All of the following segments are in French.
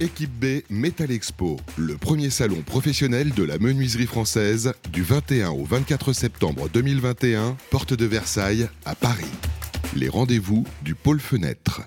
Équipe B Metal Expo, le premier salon professionnel de la menuiserie française du 21 au 24 septembre 2021, porte de Versailles à Paris. Les rendez-vous du pôle fenêtre.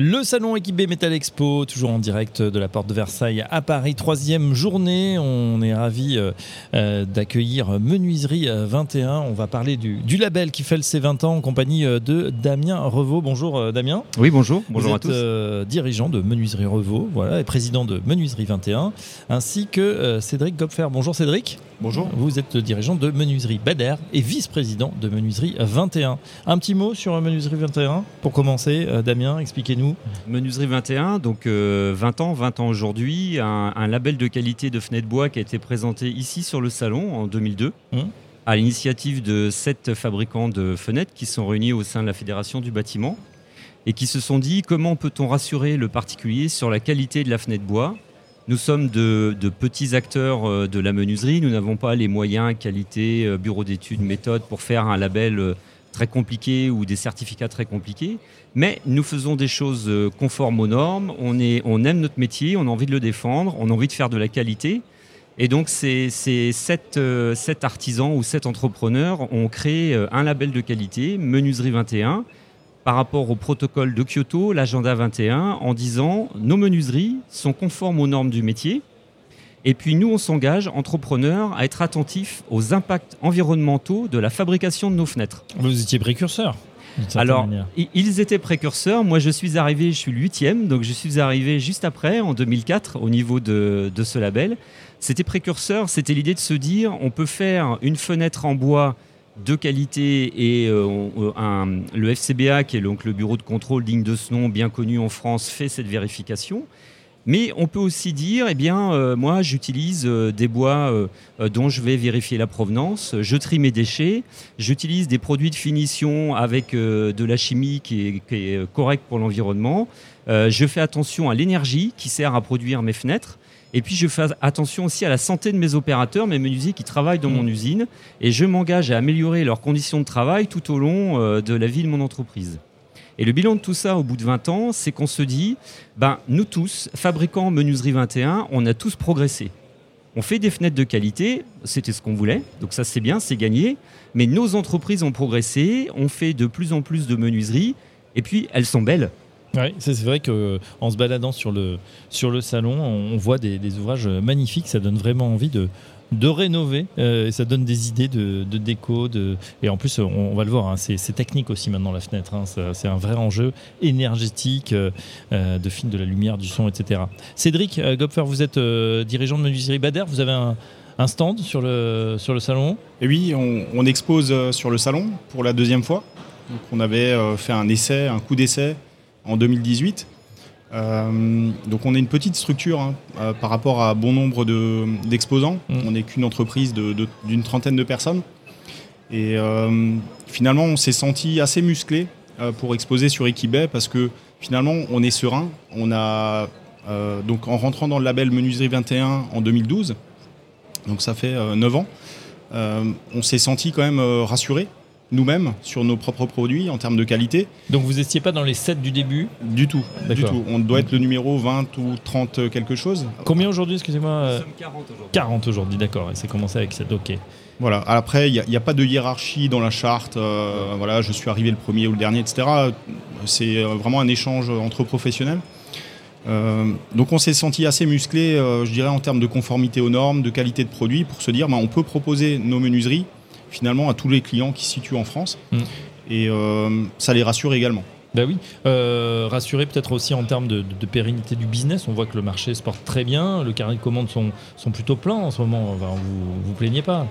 Le salon équipé Metal Expo, toujours en direct de la porte de Versailles à Paris, troisième journée. On est ravi euh, euh, d'accueillir Menuiserie 21. On va parler du, label qui fait ses 20 ans en compagnie euh, de Damien Revaux. Bonjour Damien. Oui, bonjour. Bonjour à tous. dirigeant de Menuiserie Revaux, voilà, et président de Menuiserie 21, ainsi que Cédric Gopfer. Bonjour Cédric. Bonjour. Vous êtes dirigeant de Menuiserie Bader et vice-président de Menuiserie 21. Un petit mot sur Menuiserie 21 pour commencer. Damien, expliquez-nous. Menuiserie 21, donc 20 euh, ans, 20 ans aujourd'hui, un, label de qualité de fenêtres bois qui a été présenté ici sur le salon en 2002. Hum. À l'initiative de sept fabricants de fenêtres qui sont réunis au sein de la Fédération du bâtiment et qui se sont dit comment peut-on rassurer le particulier sur la qualité de la fenêtre bois nous sommes de, petits acteurs euh, de la menuiserie, nous n'avons pas les moyens, qualité, euh, bureau d'études, méthode pour faire un label très compliqués ou des certificats très compliqués, mais nous faisons des choses euh, conformes aux normes, on, aime notre métier, on a envie de le défendre, on a envie de faire de la qualité. Et donc, ces, sept, euh, artisans ou sept entrepreneurs ont créé euh, un label de qualité, Menuiserie 21, par rapport au protocole de Kyoto, l'agenda 21, en disant nos menuiseries sont conformes aux normes du métier, et puis nous, on s'engage, entrepreneurs, à être attentifs aux impacts environnementaux de la fabrication de nos fenêtres. Vous étiez précurseur alors, ils étaient précurseurs. Moi, je suis arrivé, je suis huitième, donc je suis arrivé juste après, en 2004, au niveau de, ce label. C'était précurseur, c'était l'idée de se dire, on peut faire une fenêtre en bois de qualité et euh, le FCBA, qui est donc le bureau de contrôle digne de ce nom, bien connu en France, fait cette vérification. Mais on peut aussi dire, eh bien, euh, moi, j'utilise euh, des bois euh, dont je vais vérifier la provenance, je trie mes déchets, j'utilise des produits de finition avec de la chimie qui est, correcte pour l'environnement, je fais attention à l'énergie qui sert à produire mes fenêtres. Et puis je fais attention aussi à la santé de mes opérateurs, mes menuisiers qui travaillent dans mon mmh. usine, et je m'engage à améliorer leurs conditions de travail tout au long de la vie de mon entreprise. Et le bilan de tout ça au bout de 20 ans, c'est qu'on se dit, ben, nous tous, fabricants Menuiserie 21, on a tous progressé. On fait des fenêtres de qualité, c'était ce qu'on voulait, donc ça c'est bien, c'est gagné. Mais nos entreprises ont progressé, on fait de plus en plus de menuiseries, et puis elles sont belles. Oui, c'est vrai qu'en se baladant sur le, sur le salon, on voit des, ouvrages magnifiques, ça donne vraiment envie de, de rénover euh, et ça donne des idées de, déco et en plus on, va le voir hein, c'est technique aussi maintenant la fenêtre hein, c'est un vrai enjeu énergétique euh, euh, de film de la lumière du son etc Cédric Gopfer vous êtes dirigeant de menuiserie Bader. Vous avez un, stand sur le, sur le salon? Et oui on, on, expose sur le salon pour la deuxième fois. Donc, on avait fait un essai un coup d'essai en 2018 euh, donc on est une petite structure hein, euh, par rapport à bon nombre d'exposants. Mm. On n'est qu'une entreprise d'une trentaine de personnes. Et euh, finalement, on s'est senti assez musclé pour exposer sur Equibay parce que finalement, on est serein. On a donc en rentrant dans le label Menuiserie 21 en 2012, donc ça fait 9 ans, on s'est senti quand même rassuré nous-mêmes sur nos propres produits en termes de qualité. Donc vous n'étiez pas dans les 7 du début Du tout, du tout. On doit être le numéro 20 ou 30 quelque chose. Combien aujourd'hui, excusez-moi Nous sommes 40 aujourd'hui. 40 aujourd'hui, d'accord. Et c'est commencé avec 7, ok. Voilà. Après, il n'y a, pas de hiérarchie dans la charte. Euh, voilà, je suis arrivé le premier ou le dernier, etc. C'est euh, vraiment un échange entre professionnels. Euh, donc on s'est senti assez musclé, je dirais, en termes de conformité aux normes, de qualité de produit, pour se dire, bah, on peut proposer nos menuiseries finalement à tous les clients qui se situent en France. Mm. Et euh, ça les rassure également. Ben oui, euh, rassurer peut-être aussi en termes de, pérennité du business. On voit que le marché se porte très bien, le carnet de commandes sont, sont plutôt pleins en ce moment. vous vous plaignez pas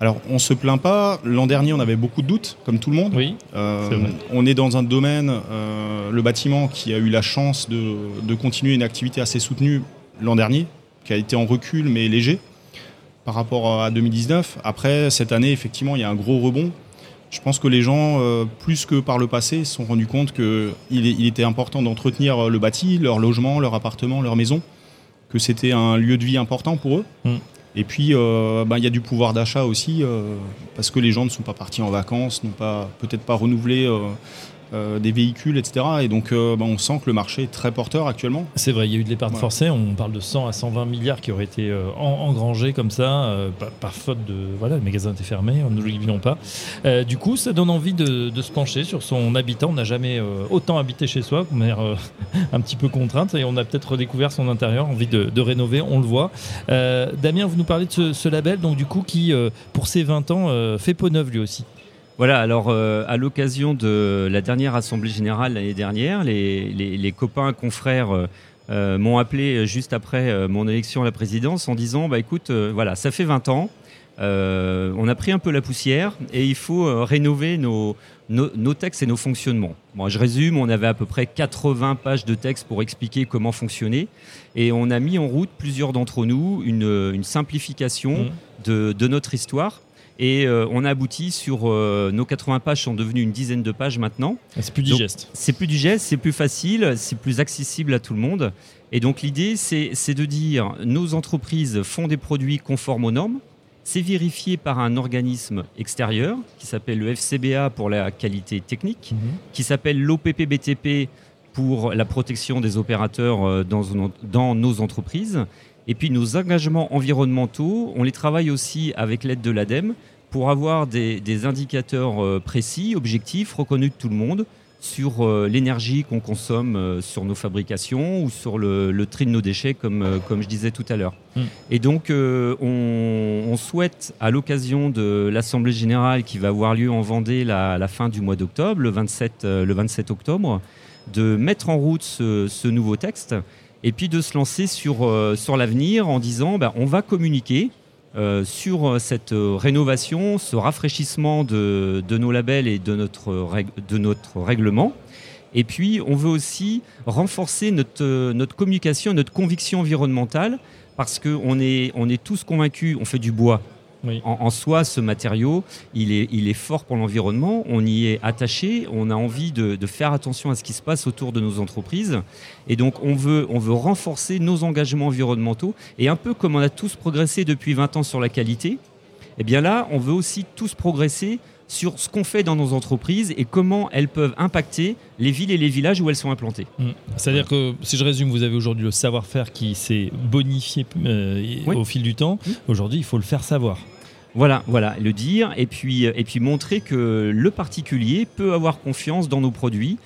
alors, on se plaint pas. L'an dernier, on avait beaucoup de doutes, comme tout le monde. Oui. Euh, on est dans un domaine, le bâtiment, qui a eu la chance de, de continuer une activité assez soutenue l'an dernier, qui a été en recul mais léger par rapport à 2019. Après, cette année, effectivement, il y a un gros rebond. Je pense que les gens, euh, plus que par le passé, se sont rendus compte qu'il il était important d'entretenir le bâti, leur logement, leur appartement, leur maison, que c'était un lieu de vie important pour eux. Mm. Et puis, euh, ben, il y a du pouvoir d'achat aussi, euh, parce que les gens ne sont pas partis en vacances, n'ont pas peut-être pas renouvelé euh, des véhicules, etc. Et donc, euh, bah, on sent que le marché est très porteur actuellement. C'est vrai, il y a eu de l'épargne forcée. On parle de 100 à 120 milliards qui auraient été euh, engrangés comme ça, par, faute de. Voilà, le magasin était fermé, ne l'oublions pas. du coup, ça donne envie de, se pencher sur son habitat. On n'a jamais autant habité chez soi, on est un petit peu contrainte et on a peut-être redécouvert son intérieur, envie de, rénover, on le voit. Damien, vous nous parlez de ce, ce, label, donc du coup, qui, pour ses 20 ans, fait peau neuve lui aussi. Voilà, alors euh, à l'occasion de la dernière Assemblée générale l'année dernière, les, copains, confrères euh, euh, m'ont appelé juste après mon élection à la présidence en disant bah écoute, voilà, ça fait 20 ans, on a pris un peu la poussière et il faut rénover nos, nos, textes et nos fonctionnements. Moi, je résume, on avait à peu près 80 pages de texte pour expliquer comment fonctionner et on a mis en route plusieurs d'entre nous une, simplification mmh. de, de notre histoire et euh, on a abouti sur euh, nos 80 pages sont devenues une dizaine de pages maintenant. Ah, c'est plus digeste. C'est plus digeste, c'est plus facile, c'est plus accessible à tout le monde. Et donc l'idée, c'est de dire nos entreprises font des produits conformes aux normes. C'est vérifié par un organisme extérieur qui s'appelle le FCBA pour la qualité technique, mhm. qui s'appelle l'OPPBTP pour la protection des opérateurs euh, dans, dans nos entreprises et puis nos engagements environnementaux, on les travaille aussi avec l'aide de l'ADEME pour avoir des, indicateurs euh, précis, objectifs, reconnus de tout le monde sur euh, l'énergie qu'on consomme euh, sur nos fabrications ou sur le, tri de nos déchets, comme, comme je disais tout à l'heure. Mm. Et donc, on, souhaite, à l'occasion de l'Assemblée générale qui va avoir lieu en Vendée la, la fin du mois d'octobre, le 27, le 27 octobre, de mettre en route ce, ce nouveau texte et puis de se lancer sur, euh, l'avenir en disant ben, on va communiquer euh, sur euh, cette rénovation, ce rafraîchissement de, nos labels et de notre, règlement. Et puis, on veut aussi renforcer notre, notre communication, notre conviction environnementale, parce qu'on est, on est tous convaincus, on fait du bois, en, soi, ce matériau, il est, fort pour l'environnement, on y est attaché, on a envie de, faire attention à ce qui se passe autour de nos entreprises. Et donc, on veut, on veut renforcer nos engagements environnementaux. Et un peu comme on a tous progressé depuis 20 ans sur la qualité, eh bien là, on veut aussi tous progresser sur ce qu'on fait dans nos entreprises et comment elles peuvent impacter les villes et les villages où elles sont implantées. Mmh. C'est-à-dire que, si je résume, vous avez aujourd'hui le savoir-faire qui s'est bonifié euh, au fil du temps. Mmh. Aujourd'hui, il faut le faire savoir. Voilà, voilà, le dire et puis, et puis montrer que le particulier peut avoir confiance dans nos produits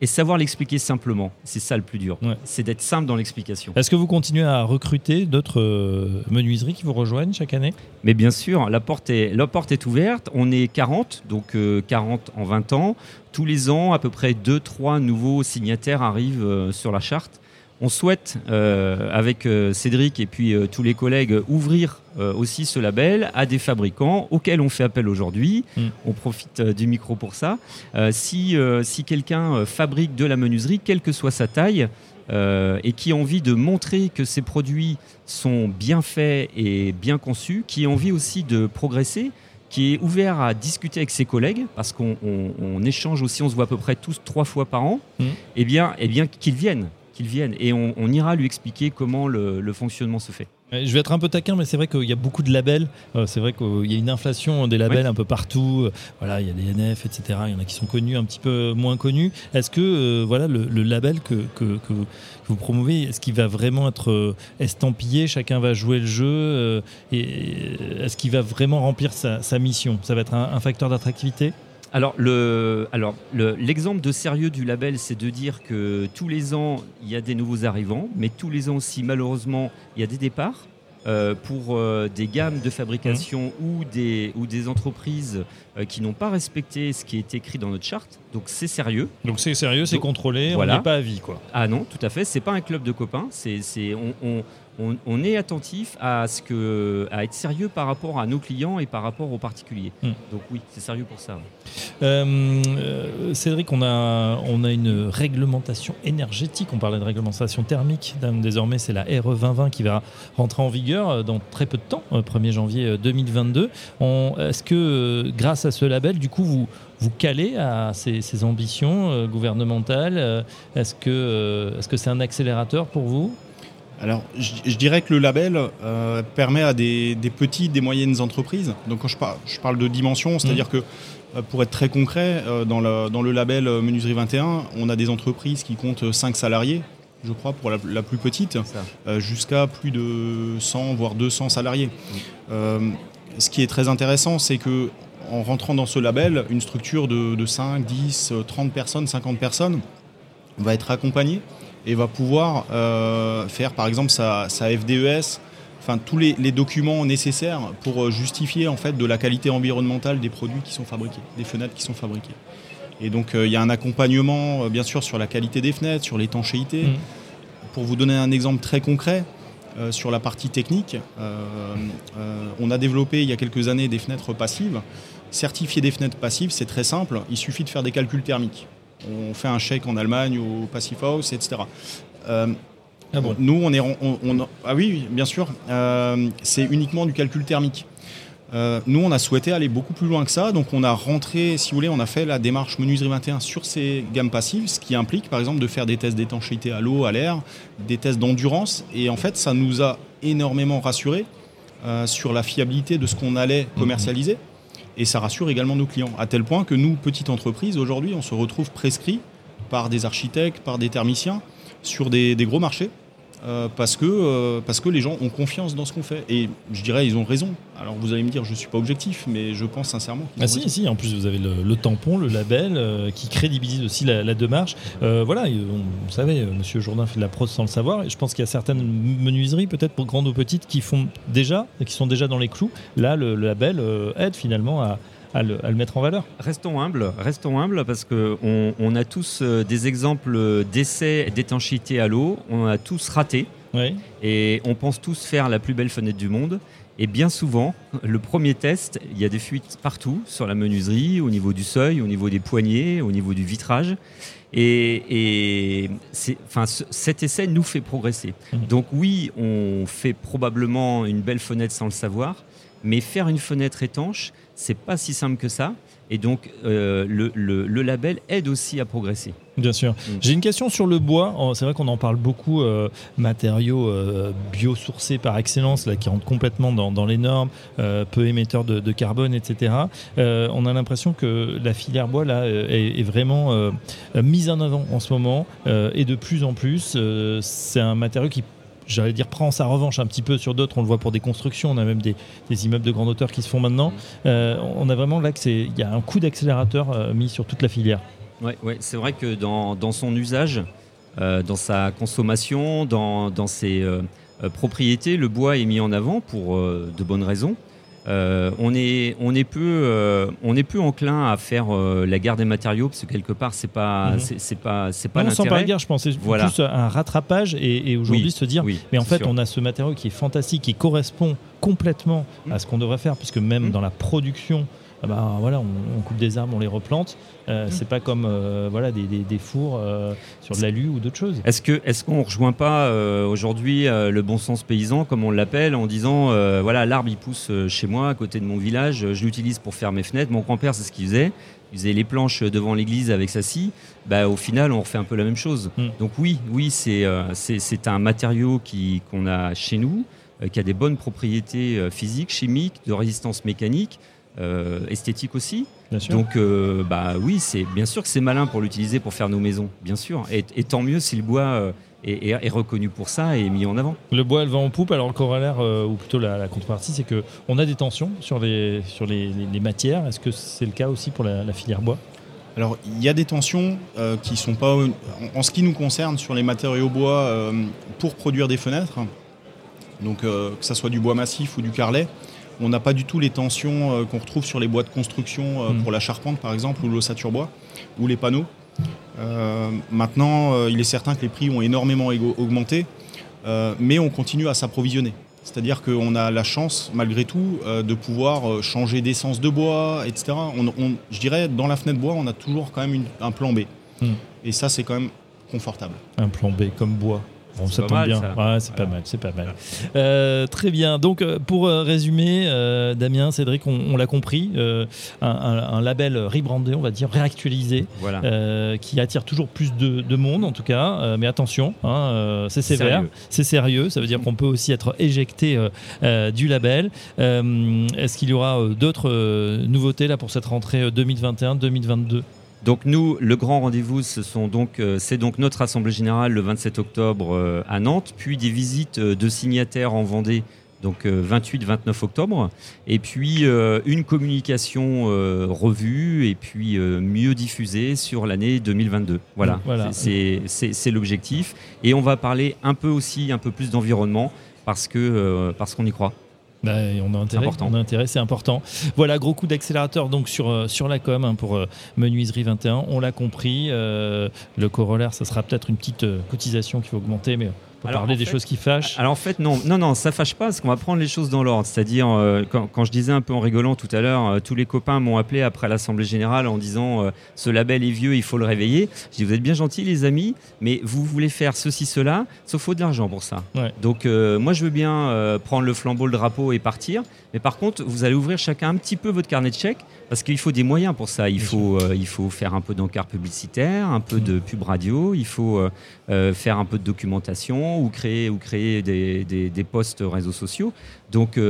et savoir l'expliquer simplement. C'est ça le plus dur. C'est d'être simple dans l'explication. Est-ce que vous continuez à recruter d'autres euh, menuiseries qui vous rejoignent chaque année? Mais bien sûr, la porte, est, la porte est ouverte. On est 40, donc 40 euh, en 20 ans. Tous les ans, à peu près 2-3 nouveaux signataires arrivent euh, sur la charte. On souhaite, avec Cédric et puis tous les collègues, ouvrir aussi ce label à des fabricants auxquels on fait appel aujourd'hui. Mm. On profite du micro pour ça. si si quelqu'un fabrique de la menuiserie, quelle que soit sa taille, et qui a envie de montrer que ses produits sont bien faits et bien conçus, qui a envie aussi de progresser, qui est ouvert à discuter avec ses collègues, parce qu'on échange aussi, on se voit à peu près tous trois fois par an, mm. eh bien, eh bien qu'ils viennent viennent et on, ira lui expliquer comment le, fonctionnement se fait. Je vais être un peu taquin, mais c'est vrai qu'il y a beaucoup de labels. Euh, c'est vrai qu'il y a une inflation des labels un peu partout. Euh, voilà, il y a des NF, etc. Il y en a qui sont connus, un petit peu moins connus. Est-ce que euh, voilà le, label que, que, vous promouvez, est-ce qu'il va vraiment être estampillé Chacun va jouer le jeu et Est-ce qu'il va vraiment remplir sa, mission? Ça va être un facteur d'attractivité? Alors, le, alors l'exemple de sérieux du label, c'est de dire que tous les ans, il y a des nouveaux arrivants, mais tous les ans aussi, malheureusement, il y a des départs. Euh, pour euh, des gammes de fabrication mmh. ou, des, ou des entreprises euh, qui n'ont pas respecté ce qui est écrit dans notre charte. Donc c'est sérieux. Donc c'est sérieux, c'est contrôlé, on n'est pas à vie. Quoi. Ah non, tout à fait, c'est pas un club de copains. C'est, on, on, est attentif à, ce que, à être sérieux par rapport à nos clients et par rapport aux particuliers. Hmm. Donc oui, c'est sérieux pour ça. Euh, euh, Cédric, on a, on a une réglementation énergétique. On parlait de réglementation thermique. Désormais, c'est la RE 2020 qui va rentrer en vigueur euh, dans très peu de temps, 1er janvier 2022. Est-ce que grâce à ce label, du coup, vous, vous calez à ces, ambitions gouvernementales Est-ce que c'est -ce c'est un accélérateur pour vous? Alors, je, dirais que le label euh, permet à des, petites, des moyennes entreprises, donc quand je, je parle de dimension, c'est-à-dire mmh. que pour être très concret, dans le, dans le label Menuiserie 21, on a des entreprises qui comptent 5 salariés, je crois, pour la, plus petite, jusqu'à plus de 100, voire 200 salariés. ce qui est très intéressant, c'est que en rentrant dans ce label, une structure de, 5, 10, 30 personnes, 50 personnes va être accompagnée et va pouvoir euh, faire par exemple sa, FDES, enfin tous les, documents nécessaires pour euh, justifier en fait de la qualité environnementale des produits qui sont fabriqués, des fenêtres qui sont fabriquées. Et donc euh, il y a un accompagnement bien sûr sur la qualité des fenêtres, sur l'étanchéité. Mmh. Pour vous donner un exemple très concret, sur la partie technique, on a développé il y a quelques années des fenêtres passives Certifier des fenêtres passives, c'est très simple. Il suffit de faire des calculs thermiques. On fait un chèque en Allemagne au Passive House, etc. Euh, ah bon? Nous, on est. ah oui, bien sûr. Euh, c'est uniquement du calcul thermique. Euh, nous, on a souhaité aller beaucoup plus loin que ça. Donc, on a rentré, si vous voulez, on a fait la démarche Menuiserie 21 sur ces gammes passives, ce qui implique, par exemple, de faire des tests d'étanchéité à l'eau, à l'air, des tests d'endurance. Et en fait, ça nous a énormément rassurés sur la fiabilité de ce qu'on allait commercialiser. Et ça rassure également nos clients, à tel point que nous, petite entreprise, aujourd'hui, on se retrouve prescrit par des architectes, par des thermiciens, sur des, gros marchés, euh, parce, que, euh, parce que les gens ont confiance dans ce qu'on fait. Et je dirais, ils ont raison. Alors vous allez me dire, je ne suis pas objectif, mais je pense sincèrement qu'ils ah si, si, en plus vous avez le, tampon, le label, euh, qui crédibilise aussi la, démarche. voilà, vous savez, Monsieur Jourdain fait de la prose sans le savoir. Et je pense qu'il y a certaines menuiseries, peut-être pour grandes ou petites, qui font déjà, qui sont déjà dans les clous. Là, le, label aide finalement à, à le, mettre en valeur. Restons humbles, restons humbles parce qu'on on a tous euh, des exemples d'essais d'étanchéité à l'eau, on a tous raté. Et on pense tous faire la plus belle fenêtre du monde. Et bien souvent, le premier test, il y a des fuites partout, sur la menuiserie, au niveau du seuil, au niveau des poignées, au niveau du vitrage. Et, enfin, cet essai nous fait progresser. Mmh. Donc oui, on fait probablement une belle fenêtre sans le savoir, mais faire une fenêtre étanche, c'est pas si simple que ça. Et donc, euh, le, label aide aussi à progresser. Bien sûr. Mm. J'ai une question sur le bois. C'est vrai qu'on en parle beaucoup, euh, matériaux euh, biosourcés par excellence, là, qui rentrent complètement dans, les normes, peu émetteurs de, carbone, etc. on a l'impression que la filière bois là est, est vraiment mise en avant en ce moment et de plus en plus. c'est un matériau qui j'allais dire, prend sa revanche un petit peu sur d'autres. On le voit pour des constructions. On a même des, immeubles de grande hauteur qui se font maintenant. Euh, on a vraiment là qu'il y a un coup d'accélérateur euh, mis sur toute la filière. Oui, ouais, c'est vrai que dans, son usage, euh, dans sa consommation, dans, dans ses propriétés, le bois est mis en avant pour de bonnes raisons. Euh, on, est, on, est peu, euh, on est peu enclin à faire euh, la guerre des matériaux parce que quelque part c'est pas mhm. c'est pas c'est pas l'intérêt. pas la guerre, je pense. C'est plus un rattrapage et, aujourd'hui se dire mais en fait on a ce matériau qui est fantastique qui correspond complètement à ce qu'on devrait faire puisque même mhm. dans la production bah, voilà, on, coupe des arbres, on les replante. Euh, mmh. C'est pas comme euh, voilà, des, fours euh, sur de l'alu ou d'autres choses. Est-ce qu'on est qu'on ne rejoint pas aujourd'hui le bon sens paysan, comme on l'appelle, en disant voilà, l'arbre il pousse chez moi, à côté de mon village, je l'utilise pour faire mes fenêtres. Mon grand-père, c'est ce qu'il faisait. Il faisait les planches devant l'église avec sa scie. Bah, au final, on refait un peu la même chose. Mmh. Donc, oui, oui c'est c'est un matériau qu'on a chez nous, qui a des bonnes propriétés physiques, chimiques, de résistance mécanique. Euh, esthétique aussi. Donc, euh, bah oui, c'est bien sûr que c'est malin pour l'utiliser pour faire nos maisons, bien sûr. Et, tant mieux si le bois euh, est, reconnu pour ça et mis en avant. Le bois, elle va en poupe. Alors le corollaire, ou plutôt la, contrepartie, c'est que on a des tensions sur les sur les, matières. Est-ce que c'est le cas aussi pour la, filière bois? Alors, il y a des tensions qui sont pas, en, ce qui nous concerne, sur les matériaux bois pour produire des fenêtres. Donc, que ce soit du bois massif ou du carlet, on n'a pas du tout les tensions euh, qu'on retrouve sur les bois de construction euh, mm. pour la charpente par exemple ou l'ossature bois ou les panneaux. Euh, maintenant, il est certain que les prix ont énormément augmenté, mais on continue à s'approvisionner. C'est-à-dire qu'on a la chance, malgré tout, de pouvoir changer d'essence de bois, etc. je dirais, dans la fenêtre bois, on a toujours quand même un plan B. Mm. Et ça, c'est quand même confortable. Un plan B comme bois Bon, ça tombe bien. Ouais, c'est pas mal, c'est pas mal. Euh, très bien. Donc, euh, pour euh, résumer, Damien, Cédric, on, l'a compris, un, label rebrandé, on va dire, réactualisé, qui attire toujours plus de, monde, en tout cas. mais attention, hein, c'est sévère, c'est sérieux. Ça veut dire qu'on peut aussi être éjecté du label. Est-ce qu'il y aura d'autres nouveautés là pour cette rentrée 2021-2022 donc nous, le grand rendez-vous, euh, c'est donc notre assemblée générale le 27 octobre euh, à Nantes, puis des visites euh, de signataires en Vendée, donc 28-29 octobre, et puis une communication revue et puis mieux diffusée sur l'année 2022. Voilà, c'est l'objectif. Et on va parler un peu aussi, un peu plus d'environnement parce que parce qu'on y croit. Bah, on a intérêt, on a intérêt, c'est important. Voilà, gros coup d'accélérateur donc sur, euh, sur la com hein, pour euh, Menuiserie 21. On l'a compris. Euh, le corollaire, ça sera peut-être une petite cotisation qu'il faut augmenter, mais alors, parler des choses qui fâchent. Alors en fait, non, non, non, ça fâche pas, parce qu'on va prendre les choses dans l'ordre. C'est-à-dire, euh, quand, je disais un peu en rigolant tout à l'heure, euh, tous les copains m'ont appelé après l'Assemblée Générale en disant euh, ce label est vieux, il faut le réveiller. Je dis, vous êtes bien gentils, les amis, mais vous voulez faire ceci, cela, sauf faut de l'argent pour ça. Donc moi, je veux bien prendre le flambeau, le drapeau et partir. Mais par contre, vous allez ouvrir chacun un petit peu votre carnet de chèques parce qu'il faut des moyens pour ça. Il faut, il faut faire un peu d'encart publicitaire, un peu de pub radio, il faut euh, euh, faire un peu de documentation ou créer, ou créer des, des, posts réseaux sociaux. Donc ça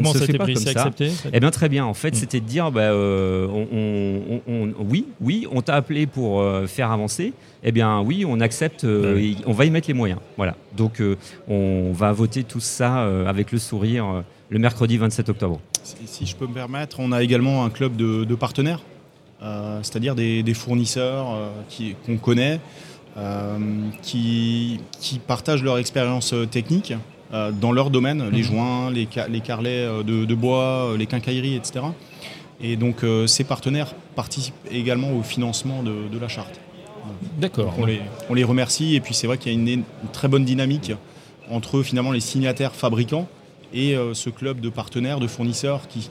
Comment ne se fait pas comme ça. Accepté, eh bien très bien. En fait, mm. c'était de dire, bah, on, oui, oui, on t'a appelé pour faire avancer. Eh bien oui, on accepte, on va y mettre les moyens. Voilà. Donc on va voter tout ça avec le sourire le mercredi 27 octobre. Si, je peux me permettre, on a également un club de, partenaires, euh, c'est-à-dire des, fournisseurs euh, qu'on connaît, euh, qui, partagent leur expérience technique dans leur domaine, les mhm. joints, les, les carrelets de, bois, les quincailleries, etc. Et donc ces partenaires participent également au financement de, la charte. D'accord. On les, on les, remercie et puis c'est vrai qu'il y a une, une, très bonne dynamique entre finalement les signataires fabricants et euh, ce club de partenaires, de fournisseurs qui,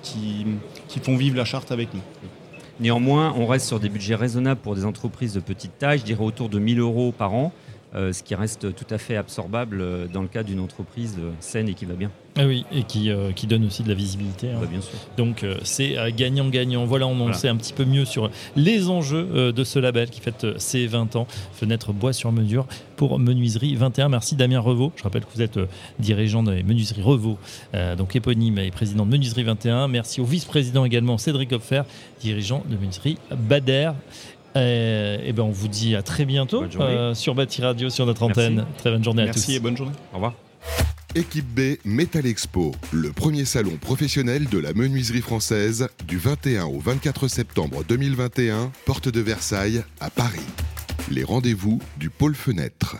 qui, font vivre la charte avec nous. Néanmoins, on reste sur des budgets raisonnables pour des entreprises de petite taille, je dirais autour de 1000 euros par an, euh, ce qui reste tout à fait absorbable euh, dans le cas d'une entreprise saine et qui va bien. Ah oui, et qui, euh, qui donne aussi de la visibilité. Hein. Bah, bien sûr. Donc euh, c'est euh, gagnant-gagnant. Voilà, on en sait un petit peu mieux sur les enjeux de ce label qui fête ses 20 ans. Fenêtre bois sur mesure pour Menuiserie 21. Merci Damien Revaux. Je rappelle que vous êtes dirigeant de Menuiserie Revaux, donc éponyme et président de Menuiserie 21. Merci au vice-président également Cédric Hopfer, dirigeant de Menuiserie Bader. et ben on vous dit à très bientôt sur Bâti Radio, sur notre antenne. Très bonne journée à tous. Merci et bonne journée. Au revoir. Équipe B Metal Expo, le premier salon professionnel de la menuiserie française du 21 au 24 septembre 2021, porte de Versailles à Paris. Les rendez-vous du pôle fenêtre.